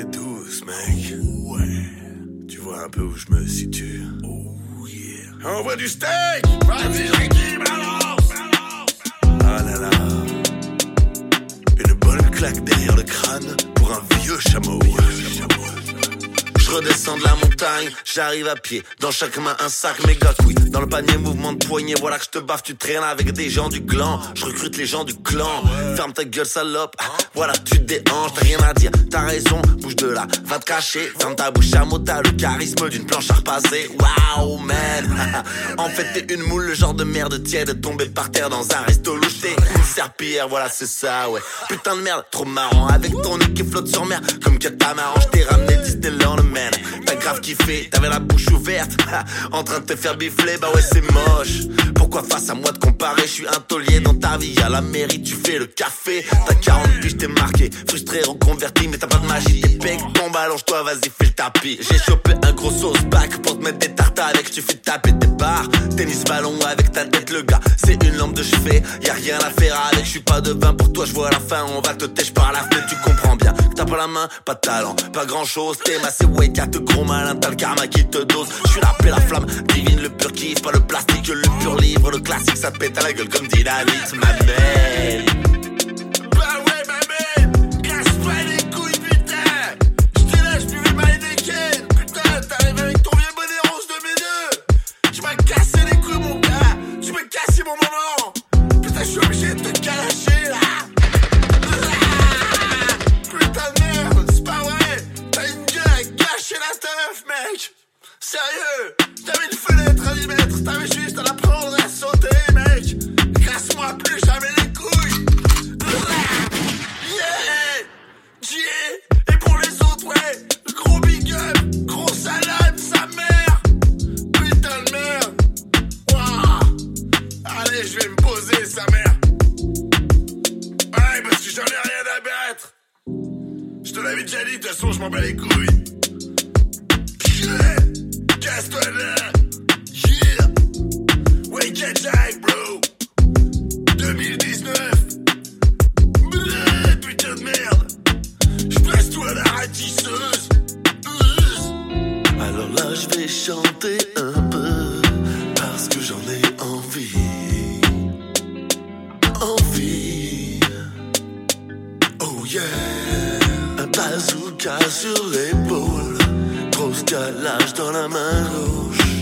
est douce, mec. Ouais. Tu vois un peu où je me situe. Oh yeah. Envoie du steak Vas-y, Ricky, balance Ah là là. Une bonne claque derrière le crâne pour un vieux chameau. Redescends de la montagne, j'arrive à pied. Dans chaque main un sac méga couille. Dans le panier, mouvement de poignet. Voilà que je te baffe, tu traînes avec des gens du clan. Je recrute les gens du clan. Ferme ta gueule, salope. Voilà, tu te déhanches, t'as rien à dire. T'as raison, bouge de là, va te cacher. Ferme ta bouche à mot, t'as le charisme d'une planche à repasser. Waouh, man. en fait, t'es une moule, le genre de merde tiède. Tombé par terre dans un resto louché. Une serpillière, voilà, c'est ça, ouais. Putain de merde, trop marrant. Avec ton nez qui flotte sur mer. Comme que t'as marrant, je t'ai ramené Disneyland, T'as grave kiffé, t'avais la bouche ouverte. en train de te faire bifler, bah ouais, c'est moche. Pourquoi face à moi de comparer, je suis un taulier dans ta vie. À la mairie, tu fais le café. T'as 40 piges, t'es marqué. Frustré, reconverti, mais t'as pas de magie. T'es pec, bon, allonge-toi, vas-y, fais le tapis. J'ai chopé un gros sauce back pour te mettre des tartes avec. Tu fais taper tes barres. Tennis ballon avec ta tête, le gars. C'est une lampe de chevet. Y a rien à faire avec. Je suis pas de vin pour toi, je vois la fin. On va te têche par la fenêtre, tu comprends pas la main, pas de talent, pas grand chose. T'es massé, ouais, te gros malin. T'as le karma qui te dose. Je suis la paix, la flamme. Divine, le pur kiff, pas le plastique, le pur livre. Le classique, ça te pète à la gueule comme dynamite, ma belle. Bah ouais, ma belle, casse-toi les couilles, putain. J'étais là, j'buvais ma Heineken. Putain, t'arrives avec ton vieux bonnet rose de mes deux. Tu m'as cassé les couilles, mon gars. Tu m'as cassé mon moment. Putain, je suis obligé de te calacher, Je te l'avais déjà dit, de toute façon, je m'en bats les couilles! Casse-toi là! Yeah! Wake and Jack, bro! 2019! Bleh, putain de merde Je place à la ratisseuse Alors là, je vais chanter peu bazooka sur l'épaule. Grosse calage dans la main gauche.